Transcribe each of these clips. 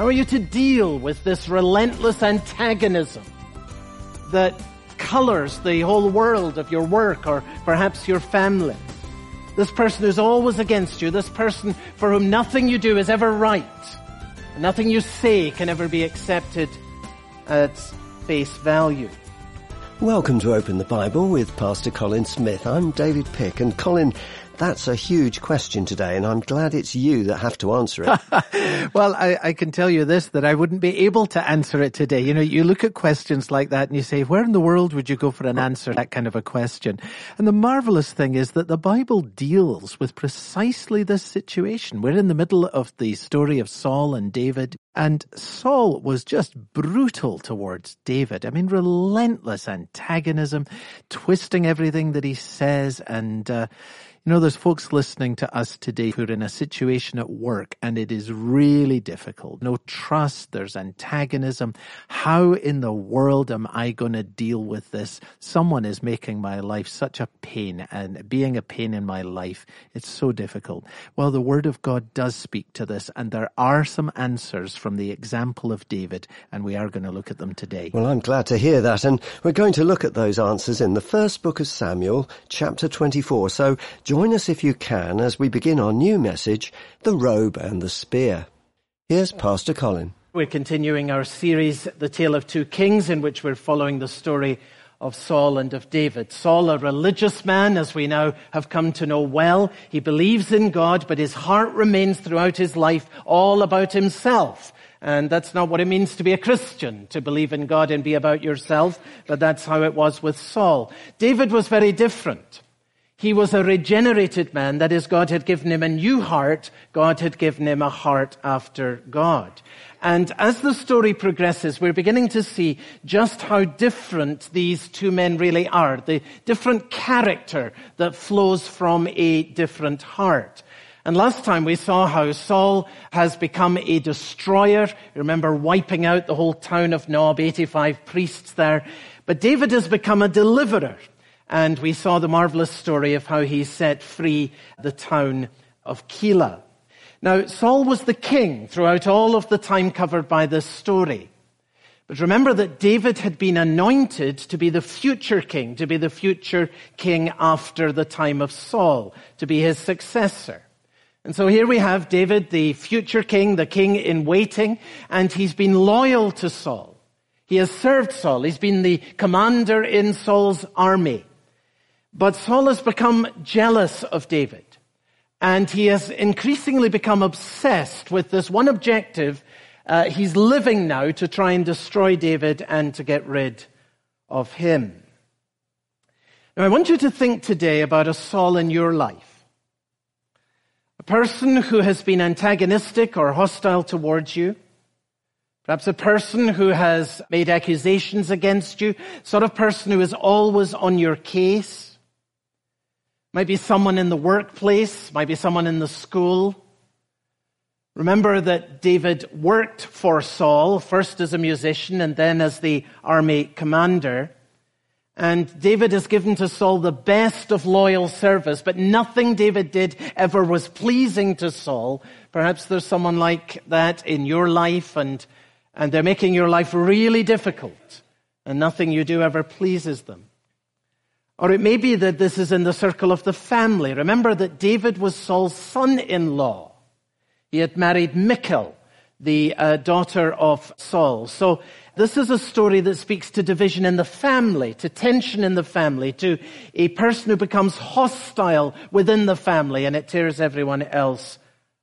How are you to deal with this relentless antagonism that colors the whole world of your work or perhaps your family? This person who's always against you, this person for whom nothing you do is ever right, nothing you say can ever be accepted at face value. Welcome to Open the Bible with Pastor Colin Smith. I'm David Pegg and Colin, that's a huge question today, and I'm glad it's you that have to answer it. well, I, I, can tell you this, that I wouldn't be able to answer it today. You know, you look at questions like that and you say, where in the world would you go for an answer that kind of a question? And the marvelous thing is that the Bible deals with precisely this situation. We're in the middle of the story of Saul and David. And Saul was just brutal towards David. I mean, relentless antagonism, twisting everything that he says and, uh, you know, there's folks listening to us today who are in a situation at work and it is really difficult. No trust. There's antagonism. How in the world am I going to deal with this? Someone is making my life such a pain and being a pain in my life. It's so difficult. Well, the word of God does speak to this and there are some answers from the example of David and we are going to look at them today. Well, I'm glad to hear that. And we're going to look at those answers in the first book of Samuel, chapter 24. So Join us if you can as we begin our new message, The Robe and the Spear. Here's Pastor Colin. We're continuing our series, The Tale of Two Kings, in which we're following the story of Saul and of David. Saul, a religious man, as we now have come to know well. He believes in God, but his heart remains throughout his life all about himself. And that's not what it means to be a Christian, to believe in God and be about yourself, but that's how it was with Saul. David was very different. He was a regenerated man. That is, God had given him a new heart. God had given him a heart after God. And as the story progresses, we're beginning to see just how different these two men really are. The different character that flows from a different heart. And last time we saw how Saul has become a destroyer. Remember wiping out the whole town of Nob, 85 priests there. But David has become a deliverer and we saw the marvelous story of how he set free the town of Keilah. Now, Saul was the king throughout all of the time covered by this story. But remember that David had been anointed to be the future king, to be the future king after the time of Saul, to be his successor. And so here we have David, the future king, the king in waiting, and he's been loyal to Saul. He has served Saul. He's been the commander in Saul's army. But Saul has become jealous of David. And he has increasingly become obsessed with this one objective. Uh, he's living now to try and destroy David and to get rid of him. Now, I want you to think today about a Saul in your life. A person who has been antagonistic or hostile towards you. Perhaps a person who has made accusations against you. Sort of person who is always on your case might be someone in the workplace, might be someone in the school. Remember that David worked for Saul, first as a musician and then as the army commander. And David has given to Saul the best of loyal service, but nothing David did ever was pleasing to Saul. Perhaps there's someone like that in your life and, and they're making your life really difficult and nothing you do ever pleases them. Or it may be that this is in the circle of the family. Remember that David was Saul's son-in-law. He had married Michal, the uh, daughter of Saul. So this is a story that speaks to division in the family, to tension in the family, to a person who becomes hostile within the family and it tears everyone else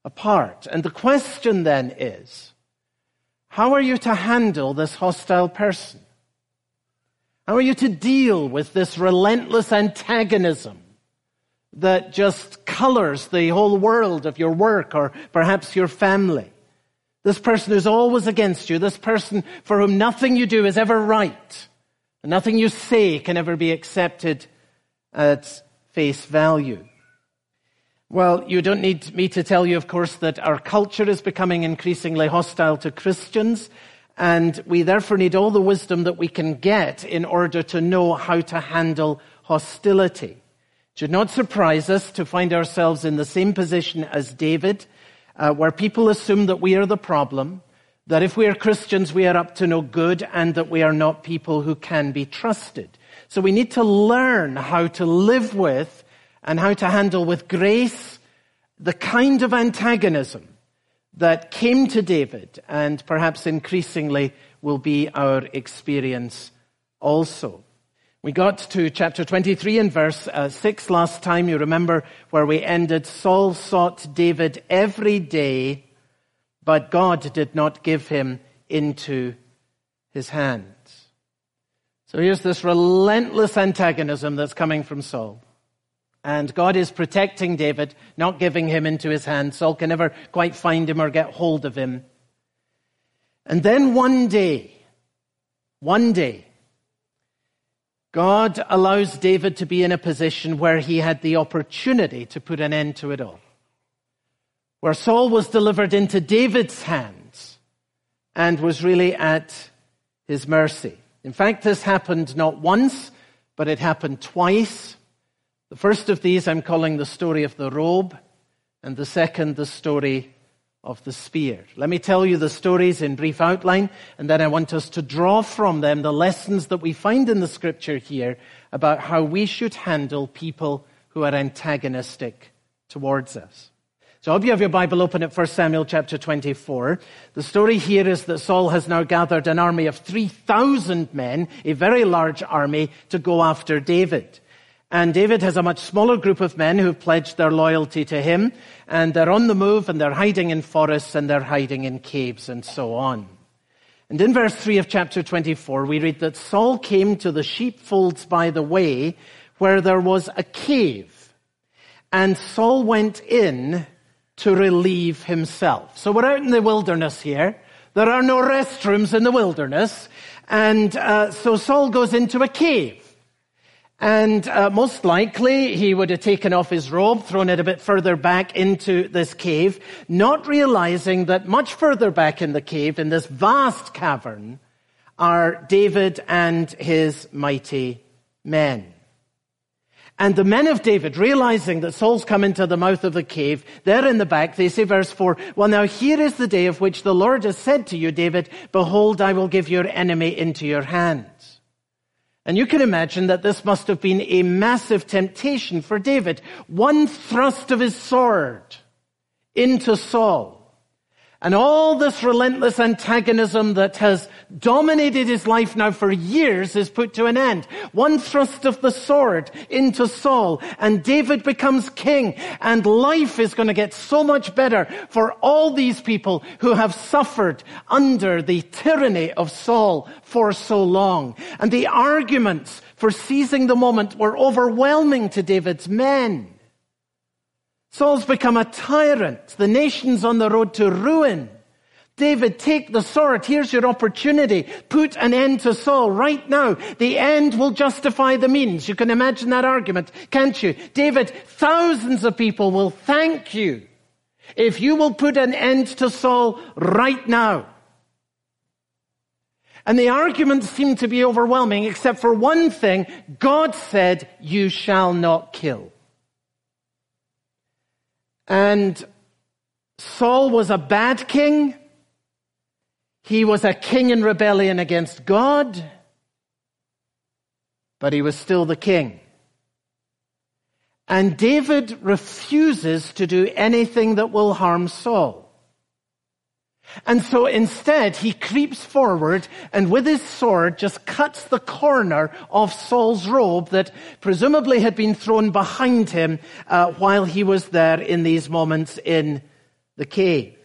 apart. And the question then is, how are you to handle this hostile person? How are you to deal with this relentless antagonism that just colors the whole world of your work or perhaps your family? This person who's always against you, this person for whom nothing you do is ever right, and nothing you say can ever be accepted at face value. Well, you don't need me to tell you, of course, that our culture is becoming increasingly hostile to Christians. And we therefore need all the wisdom that we can get in order to know how to handle hostility. It should not surprise us to find ourselves in the same position as David, uh, where people assume that we are the problem, that if we are Christians, we are up to no good and that we are not people who can be trusted. So we need to learn how to live with and how to handle with grace the kind of antagonism that came to David and perhaps increasingly will be our experience also. We got to chapter 23 and verse uh, 6 last time. You remember where we ended. Saul sought David every day but God did not give him into his hands. So here's this relentless antagonism that's coming from Saul. And God is protecting David, not giving him into his hand. Saul can never quite find him or get hold of him. And then one day, one day, God allows David to be in a position where he had the opportunity to put an end to it all where Saul was delivered into David's hands and was really at his mercy. In fact, this happened not once, but it happened twice. The first of these I'm calling the story of the robe, and the second, the story of the spear. Let me tell you the stories in brief outline, and then I want us to draw from them the lessons that we find in the scripture here about how we should handle people who are antagonistic towards us. So I hope you have your Bible open at 1 Samuel chapter 24. The story here is that Saul has now gathered an army of 3,000 men, a very large army, to go after David. And David has a much smaller group of men who've pledged their loyalty to him, and they're on the move, and they're hiding in forests, and they're hiding in caves, and so on. And in verse 3 of chapter 24, we read that Saul came to the sheepfolds by the way, where there was a cave. And Saul went in to relieve himself. So we're out in the wilderness here. There are no restrooms in the wilderness. And uh, so Saul goes into a cave. And uh, most likely he would have taken off his robe, thrown it a bit further back into this cave, not realizing that much further back in the cave, in this vast cavern, are David and his mighty men. And the men of David, realizing that Saul's come into the mouth of the cave, they're in the back, they say verse 4, Well now here is the day of which the Lord has said to you, David, Behold, I will give your enemy into your hands. And you can imagine that this must have been a massive temptation for David. One thrust of his sword into Saul and all this relentless antagonism that has dominated his life now for years is put to an end. One thrust of the sword into Saul and David becomes king and life is going to get so much better for all these people who have suffered under the tyranny of Saul for so long. And the arguments for seizing the moment were overwhelming to David's men. Saul's become a tyrant. The nation's on the road to ruin. David, take the sword. Here's your opportunity. Put an end to Saul right now. The end will justify the means. You can imagine that argument, can't you? David, thousands of people will thank you if you will put an end to Saul right now. And the arguments seem to be overwhelming, except for one thing. God said, you shall not kill. And Saul was a bad king. He was a king in rebellion against God, but he was still the king. And David refuses to do anything that will harm Saul. And so instead, he creeps forward and with his sword just cuts the corner of Saul's robe that presumably had been thrown behind him uh, while he was there in these moments in the cave.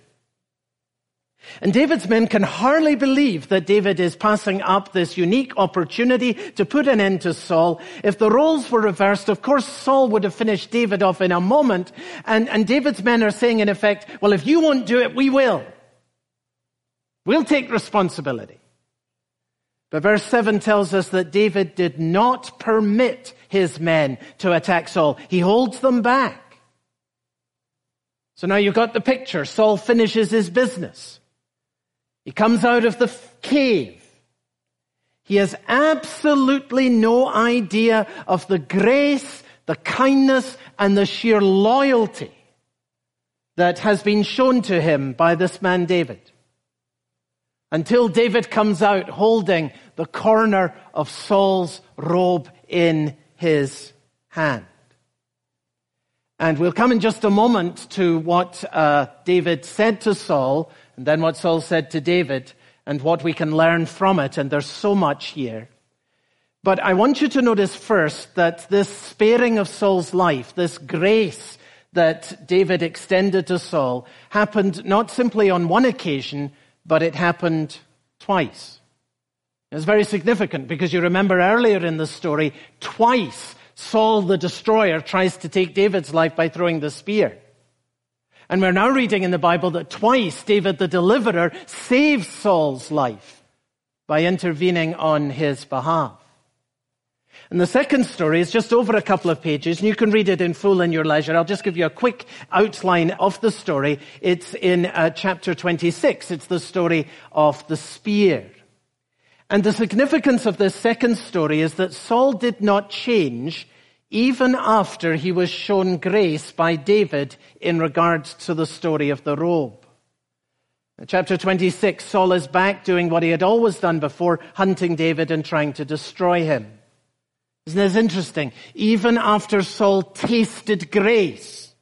And David's men can hardly believe that David is passing up this unique opportunity to put an end to Saul. If the roles were reversed, of course, Saul would have finished David off in a moment. And, and David's men are saying, in effect, well, if you won't do it, we will. We'll take responsibility. But verse 7 tells us that David did not permit his men to attack Saul. He holds them back. So now you've got the picture. Saul finishes his business. He comes out of the cave. He has absolutely no idea of the grace, the kindness, and the sheer loyalty that has been shown to him by this man David. Until David comes out holding the corner of Saul's robe in his hand. And we'll come in just a moment to what uh, David said to Saul, and then what Saul said to David, and what we can learn from it. And there's so much here. But I want you to notice first that this sparing of Saul's life, this grace that David extended to Saul, happened not simply on one occasion, but it happened twice. It's very significant because you remember earlier in the story, twice Saul the destroyer tries to take David's life by throwing the spear. And we're now reading in the Bible that twice David the deliverer saves Saul's life by intervening on his behalf. And the second story is just over a couple of pages, and you can read it in full in your leisure. I'll just give you a quick outline of the story. It's in uh, chapter 26. It's the story of the spear. And the significance of this second story is that Saul did not change even after he was shown grace by David in regards to the story of the robe. In chapter 26, Saul is back doing what he had always done before, hunting David and trying to destroy him. Isn't this interesting? Even after Saul tasted grace,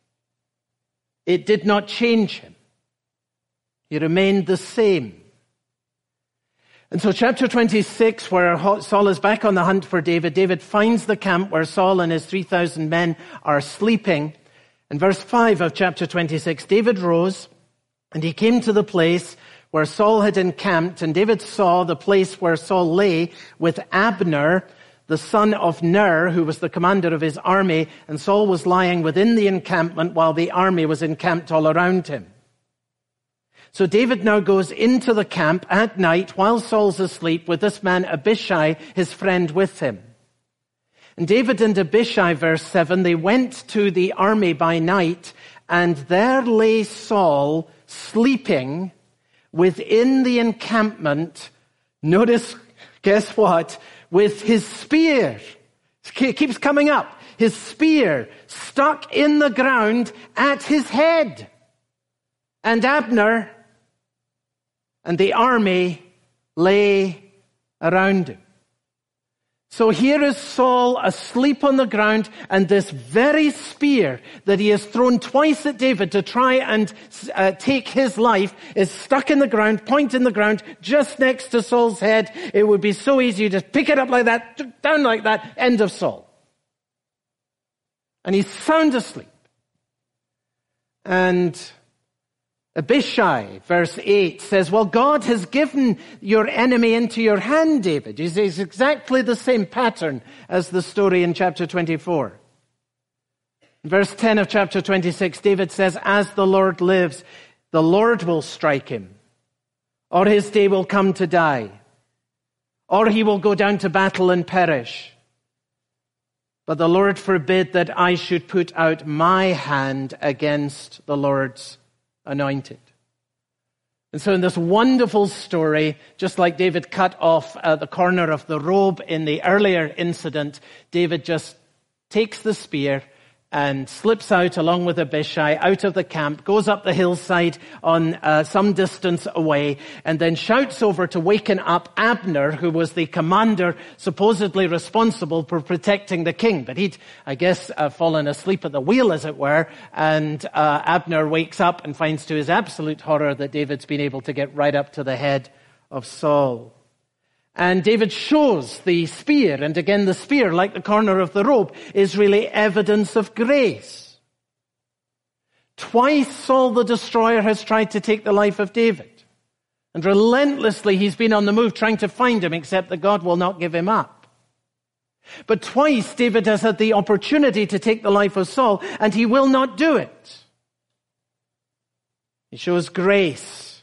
it did not change him. He remained the same. And so chapter 26, where Saul is back on the hunt for David, David finds the camp where Saul and his 3,000 men are sleeping. In verse 5 of chapter 26, David rose and he came to the place where Saul had encamped and David saw the place where Saul lay with Abner, the son of Ner, who was the commander of his army, and Saul was lying within the encampment while the army was encamped all around him. So David now goes into the camp at night while Saul's asleep with this man Abishai, his friend, with him. And David and Abishai, verse 7, they went to the army by night, and there lay Saul sleeping within the encampment. Notice, guess what? With his spear. It keeps coming up. His spear stuck in the ground at his head. And Abner and the army lay around him. So here is Saul asleep on the ground and this very spear that he has thrown twice at David to try and uh, take his life is stuck in the ground, point in the ground, just next to Saul's head. It would be so easy to pick it up like that, down like that, end of Saul. And he's sound asleep. And Abishai, verse 8, says, Well, God has given your enemy into your hand, David. It's exactly the same pattern as the story in chapter 24. verse 10 of chapter 26, David says, As the Lord lives, the Lord will strike him, or his day will come to die, or he will go down to battle and perish. But the Lord forbid that I should put out my hand against the Lord's anointed. And so in this wonderful story, just like David cut off uh, the corner of the robe in the earlier incident, David just takes the spear and slips out along with Abishai out of the camp, goes up the hillside on uh, some distance away, and then shouts over to waken up Abner, who was the commander supposedly responsible for protecting the king. But he'd, I guess, uh, fallen asleep at the wheel, as it were, and uh, Abner wakes up and finds to his absolute horror that David's been able to get right up to the head of Saul. And David shows the spear, and again the spear, like the corner of the robe, is really evidence of grace. Twice Saul the destroyer has tried to take the life of David. And relentlessly he's been on the move trying to find him, except that God will not give him up. But twice David has had the opportunity to take the life of Saul, and he will not do it. He shows grace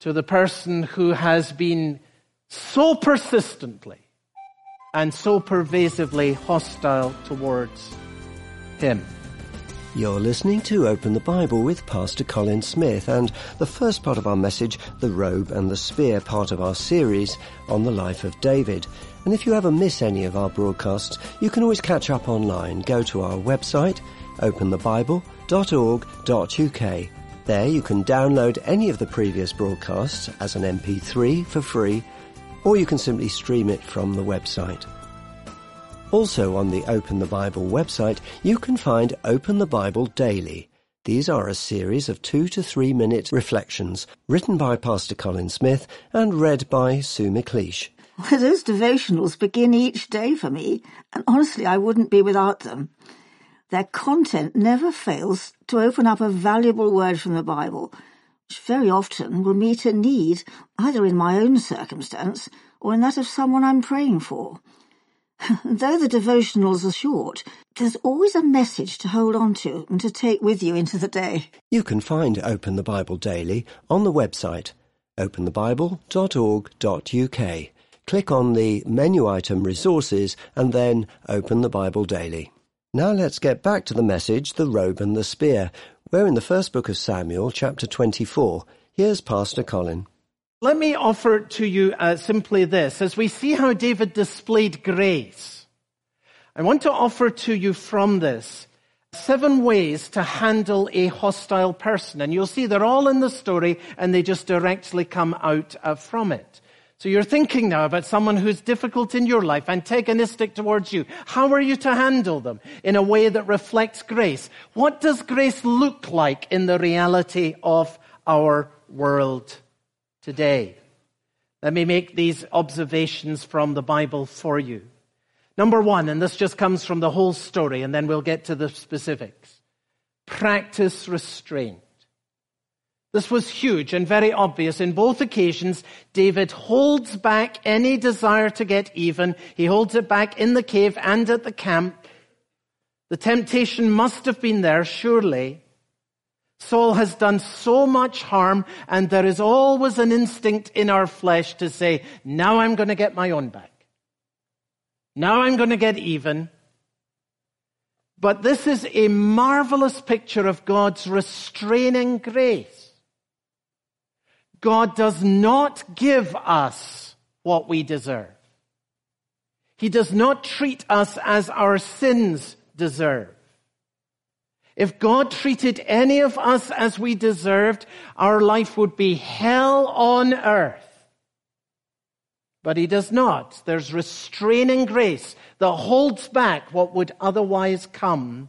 to the person who has been so persistently and so pervasively hostile towards him. You're listening to Open the Bible with Pastor Colin Smith and the first part of our message, The Robe and the Spear, part of our series on the life of David. And if you ever miss any of our broadcasts, you can always catch up online. Go to our website, openthebible.org.uk There you can download any of the previous broadcasts as an MP3 for free, or you can simply stream it from the website. Also on the Open the Bible website, you can find Open the Bible Daily. These are a series of two to three minute reflections written by Pastor Colin Smith and read by Sue McLeish. Well, those devotionals begin each day for me, and honestly, I wouldn't be without them. Their content never fails to open up a valuable word from the Bible, which very often will meet a need either in my own circumstance or in that of someone I'm praying for. Though the devotionals are short, there's always a message to hold on to and to take with you into the day. You can find Open the Bible Daily on the website openthebible.org.uk. Click on the menu item Resources and then Open the Bible Daily. Now let's get back to the message, The Robe and the Spear, where in the first book of Samuel, chapter 24, here's Pastor Colin. Let me offer to you uh, simply this. As we see how David displayed grace, I want to offer to you from this seven ways to handle a hostile person. And you'll see they're all in the story and they just directly come out uh, from it. So you're thinking now about someone who's difficult in your life, antagonistic towards you. How are you to handle them in a way that reflects grace? What does grace look like in the reality of our world today? Let me make these observations from the Bible for you. Number one, and this just comes from the whole story, and then we'll get to the specifics. Practice restraint. This was huge and very obvious. In both occasions, David holds back any desire to get even. He holds it back in the cave and at the camp. The temptation must have been there, surely. Saul has done so much harm, and there is always an instinct in our flesh to say, now I'm going to get my own back. Now I'm going to get even. But this is a marvelous picture of God's restraining grace. God does not give us what we deserve. He does not treat us as our sins deserve. If God treated any of us as we deserved, our life would be hell on earth. But He does not. There's restraining grace that holds back what would otherwise come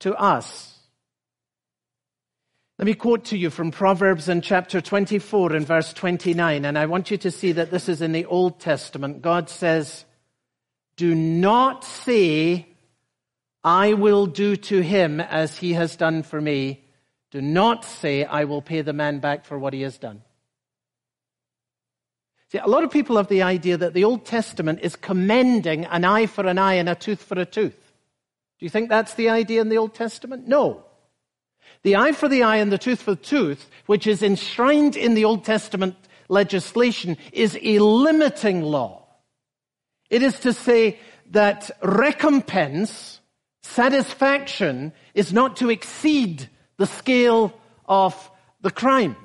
to us. Let me quote to you from Proverbs in chapter 24 and verse 29, and I want you to see that this is in the Old Testament. God says, Do not say, I will do to him as he has done for me. Do not say, I will pay the man back for what he has done. See, a lot of people have the idea that the Old Testament is commending an eye for an eye and a tooth for a tooth. Do you think that's the idea in the Old Testament? No. The eye for the eye and the tooth for the tooth, which is enshrined in the Old Testament legislation, is a limiting law. It is to say that recompense, satisfaction, is not to exceed the scale of the crime.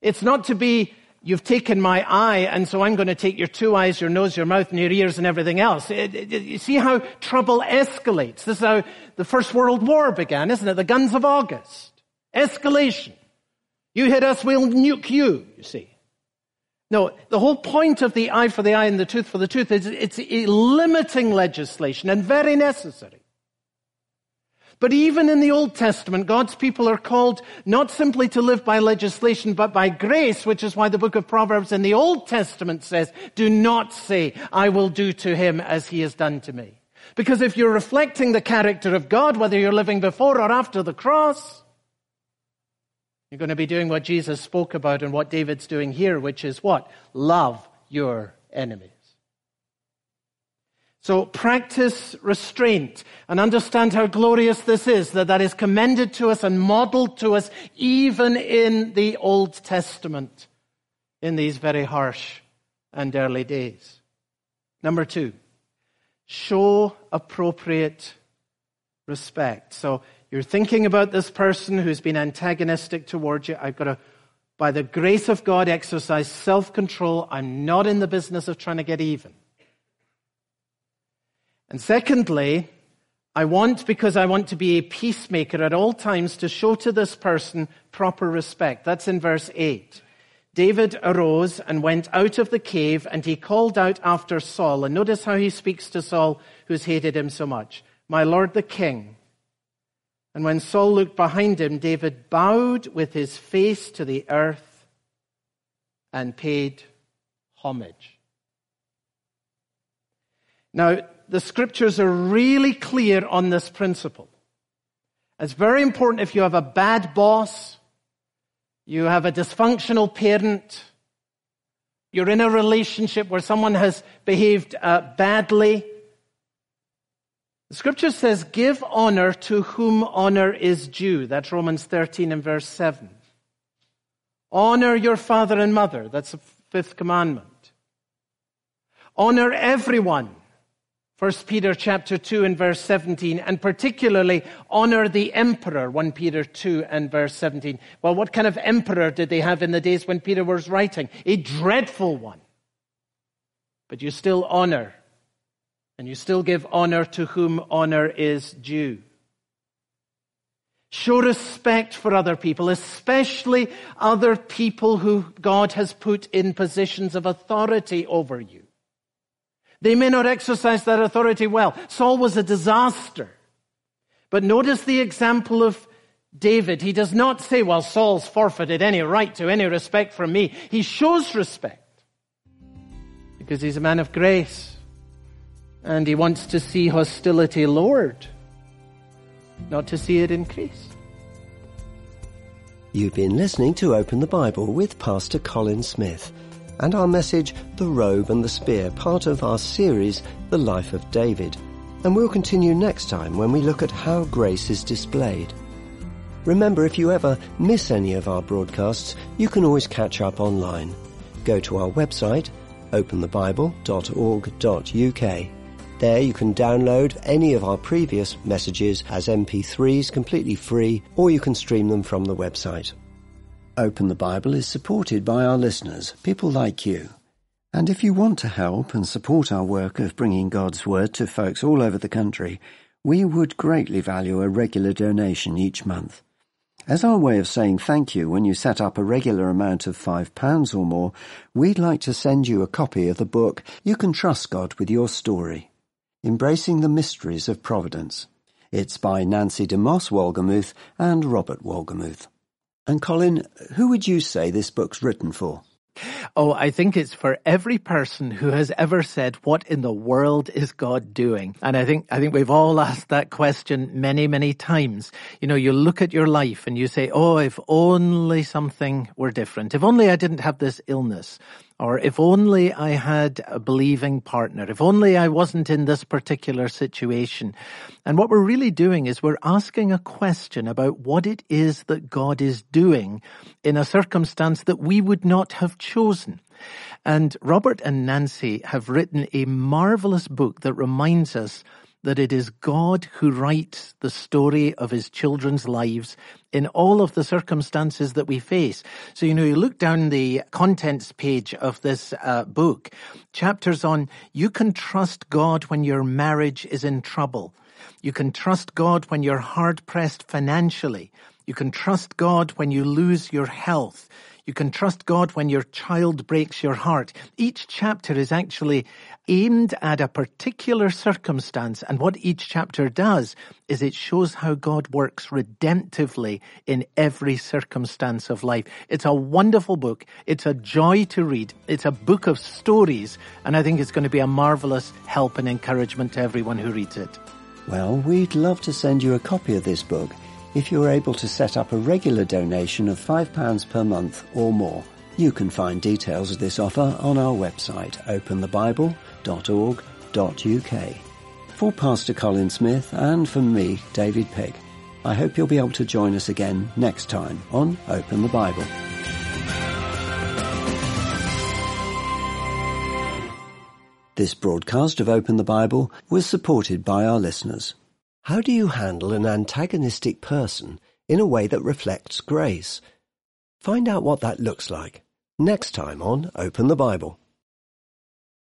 It's not to be You've taken my eye, and so I'm going to take your two eyes, your nose, your mouth, and your ears, and everything else. It, it, you see how trouble escalates. This is how the First World War began, isn't it? The guns of August. Escalation. You hit us, we'll nuke you, you see. No, the whole point of the eye for the eye and the tooth for the tooth is it's a limiting legislation and very necessary. But even in the Old Testament, God's people are called not simply to live by legislation, but by grace, which is why the book of Proverbs in the Old Testament says, do not say, I will do to him as he has done to me. Because if you're reflecting the character of God, whether you're living before or after the cross, you're going to be doing what Jesus spoke about and what David's doing here, which is what? Love your enemies. So practice restraint and understand how glorious this is, that that is commended to us and modeled to us even in the Old Testament in these very harsh and early days. Number two, show appropriate respect. So you're thinking about this person who's been antagonistic towards you. I've got to, by the grace of God, exercise self-control. I'm not in the business of trying to get even. And secondly, I want, because I want to be a peacemaker at all times, to show to this person proper respect. That's in verse 8. David arose and went out of the cave and he called out after Saul. And notice how he speaks to Saul, who's hated him so much. My lord the king. And when Saul looked behind him, David bowed with his face to the earth and paid homage. Now, the scriptures are really clear on this principle. It's very important if you have a bad boss, you have a dysfunctional parent, you're in a relationship where someone has behaved uh, badly. The scripture says, give honor to whom honor is due. That's Romans 13 and verse 7. Honor your father and mother. That's the fifth commandment. Honor everyone. 1 Peter chapter 2 and verse 17, and particularly honor the emperor, 1 Peter 2 and verse 17. Well, what kind of emperor did they have in the days when Peter was writing? A dreadful one. But you still honor, and you still give honor to whom honor is due. Show respect for other people, especially other people who God has put in positions of authority over you. They may not exercise that authority well. Saul was a disaster. But notice the example of David. He does not say, well, Saul's forfeited any right to any respect from me. He shows respect because he's a man of grace and he wants to see hostility lowered, not to see it increase. You've been listening to Open the Bible with Pastor Colin Smith and our message, The Robe and the Spear, part of our series, The Life of David. And we'll continue next time when we look at how grace is displayed. Remember, if you ever miss any of our broadcasts, you can always catch up online. Go to our website, openthebible.org.uk. There you can download any of our previous messages as MP3s completely free, or you can stream them from the website. Open the Bible is supported by our listeners, people like you. And if you want to help and support our work of bringing God's Word to folks all over the country, we would greatly value a regular donation each month. As our way of saying thank you when you set up a regular amount of £5 or more, we'd like to send you a copy of the book You Can Trust God with Your Story, Embracing the Mysteries of Providence. It's by Nancy DeMoss Wolgemuth and Robert Wolgemuth. And Colin, who would you say this book's written for? Oh, I think it's for every person who has ever said, what in the world is God doing? And I think, I think we've all asked that question many, many times. You know, you look at your life and you say, oh, if only something were different. If only I didn't have this illness. Or if only I had a believing partner. If only I wasn't in this particular situation. And what we're really doing is we're asking a question about what it is that God is doing in a circumstance that we would not have chosen. And Robert and Nancy have written a marvelous book that reminds us that it is God who writes the story of his children's lives in all of the circumstances that we face. So, you know, you look down the contents page of this uh, book, chapters on you can trust God when your marriage is in trouble. You can trust God when you're hard pressed financially. You can trust God when you lose your health. You can trust God when your child breaks your heart. Each chapter is actually aimed at a particular circumstance. And what each chapter does is it shows how God works redemptively in every circumstance of life. It's a wonderful book. It's a joy to read. It's a book of stories. And I think it's going to be a marvelous help and encouragement to everyone who reads it. Well, we'd love to send you a copy of this book if you're able to set up a regular donation of £5 per month or more. You can find details of this offer on our website, openthebible.org.uk. For Pastor Colin Smith and for me, David Pegg, I hope you'll be able to join us again next time on Open the Bible. This broadcast of Open the Bible was supported by our listeners. How do you handle an antagonistic person in a way that reflects grace? Find out what that looks like next time on Open the Bible.